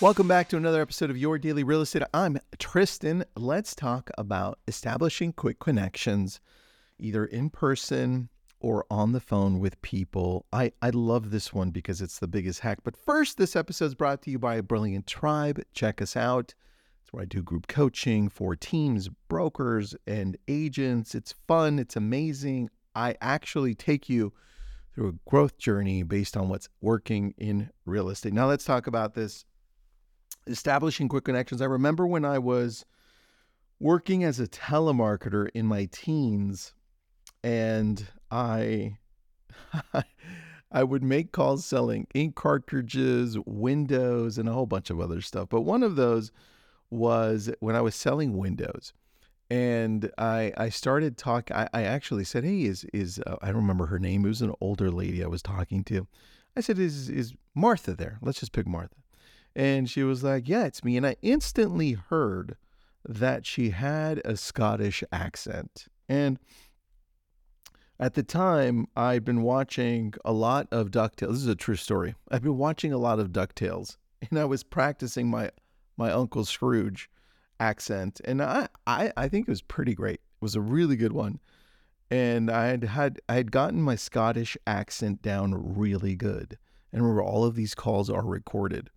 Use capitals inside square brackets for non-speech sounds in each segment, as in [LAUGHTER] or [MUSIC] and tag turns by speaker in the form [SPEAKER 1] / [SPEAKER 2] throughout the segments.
[SPEAKER 1] Welcome back to another episode of Your Daily Real Estate. I'm Tristan. Let's talk about establishing quick connections, either in person or on the phone with people. I, I love this one because it's the biggest hack. But first, this episode is brought to you by a Brilliant Tribe. Check us out. It's where I do group coaching for teams, brokers, and agents. It's fun, it's amazing. I actually take you through a growth journey based on what's working in real estate. Now, let's talk about this establishing quick connections. I remember when I was working as a telemarketer in my teens and I [LAUGHS] I would make calls selling ink cartridges, windows, and a whole bunch of other stuff. But one of those was when I was selling windows. And I I started talking. I, I actually said, "Hey, is is uh, I don't remember her name. It was an older lady I was talking to. I said, "Is is Martha there? Let's just pick Martha." And she was like, Yeah, it's me. And I instantly heard that she had a Scottish accent. And at the time, I'd been watching a lot of DuckTales. This is a true story. I've been watching a lot of DuckTales, [LAUGHS] and I was practicing my my Uncle Scrooge accent, and I, I I think it was pretty great. It was a really good one, and I had had I had gotten my Scottish accent down really good. And remember, all of these calls are recorded.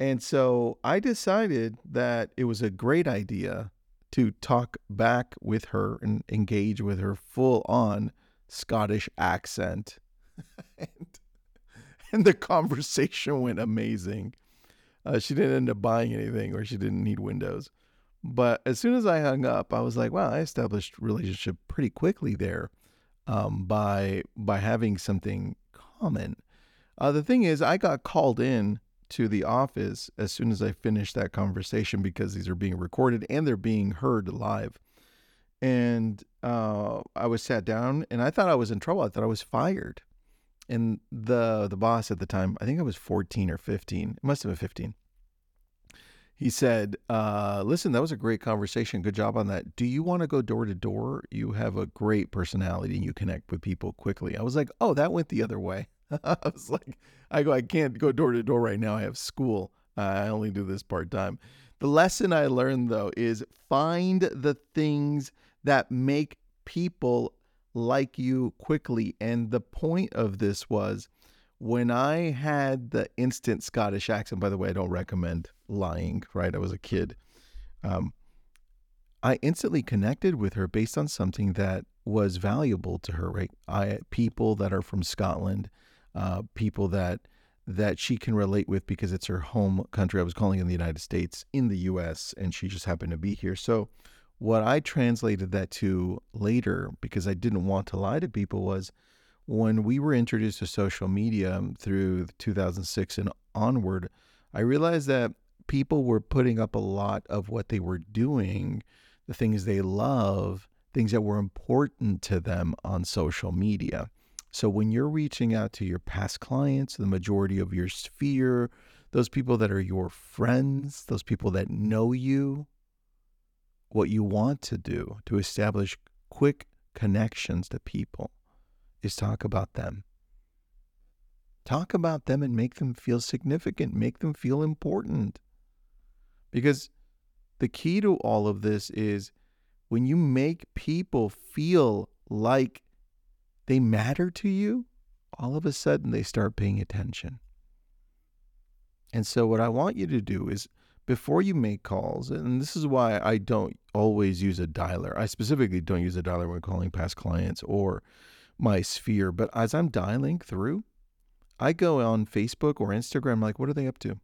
[SPEAKER 1] And so I decided that it was a great idea to talk back with her and engage with her full on Scottish accent. [LAUGHS] and, and, the conversation went amazing. Uh, she didn't end up buying anything or she didn't need windows. But as soon as I hung up, I was like, wow, I established relationship pretty quickly there um, by by having something common. Uh, the thing is, I got called in to the office as soon as I finished that conversation because these are being recorded and they're being heard live. And uh, I was sat down and I thought I was in trouble. I thought I was fired. And the the boss at the time, I think I was 14 or 15. It must have been 15. He said, uh, "Listen, that was a great conversation. Good job on that. Do you want to go door to door? You have a great personality and you connect with people quickly." I was like, "Oh, that went the other way." [LAUGHS] I was like, I go, I can't go door to door right now. I have school. I only do this part time. The lesson I learned though is find the things that make people like you quickly. And the point of this was when I had the instant Scottish accent, by the way, I don't recommend lying, right? I was a kid. Um, I instantly connected with her based on something that was valuable to her, right? I people that are from Scotland uh, people that that she can relate with because it's her home country. I was calling in the United States, in the U.S., and she just happened to be here. So, what I translated that to later, because I didn't want to lie to people, was when we were introduced to social media through 2006 and onward, I realized that people were putting up a lot of what they were doing, the things they love, things that were important to them on social media. So when you're reaching out to your past clients, the majority of your sphere, those people that are your friends, those people that know you, what you want to do to establish quick connections to people is talk about them. Talk about them and make them feel significant, make them feel important. Because the key to all of this is when you make people feel like they matter to you, all of a sudden they start paying attention. And so, what I want you to do is before you make calls, and this is why I don't always use a dialer. I specifically don't use a dialer when calling past clients or my sphere. But as I'm dialing through, I go on Facebook or Instagram, like, what are they up to?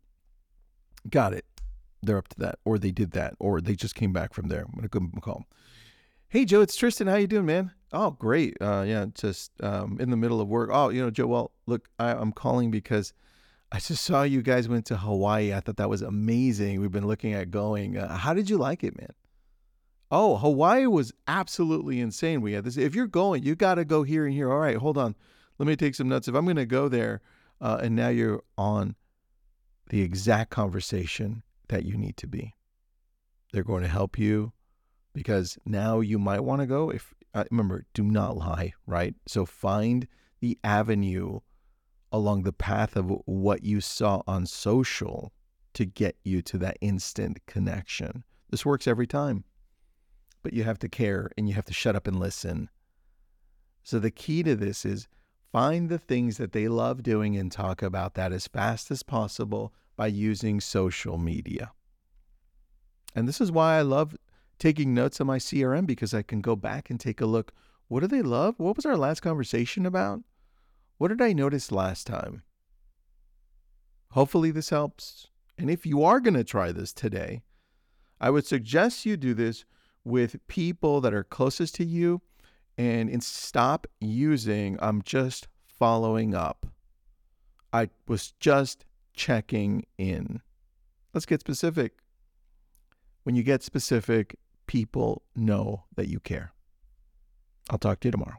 [SPEAKER 1] Got it. They're up to that, or they did that, or they just came back from there. I'm give them a call. Hey Joe, it's Tristan. How you doing, man? Oh, great. Uh, yeah, just um, in the middle of work. Oh, you know, Joe. Well, look, I, I'm calling because I just saw you guys went to Hawaii. I thought that was amazing. We've been looking at going. Uh, how did you like it, man? Oh, Hawaii was absolutely insane. We had this. If you're going, you got to go here and here. All right, hold on. Let me take some notes. If I'm going to go there, uh, and now you're on the exact conversation that you need to be. They're going to help you because now you might want to go. If uh, remember, do not lie, right? So find the avenue along the path of what you saw on social to get you to that instant connection. This works every time. But you have to care and you have to shut up and listen. So the key to this is find the things that they love doing and talk about that as fast as possible by using social media. And this is why I love taking notes on my CRM because I can go back and take a look. What do they love? What was our last conversation about? What did I notice last time? Hopefully, this helps. And if you are going to try this today, I would suggest you do this with people that are closest to you and, stop using I'm just following up. I was just checking in. Let's get specific. When you get specific, people know that you care. I'll talk to you tomorrow.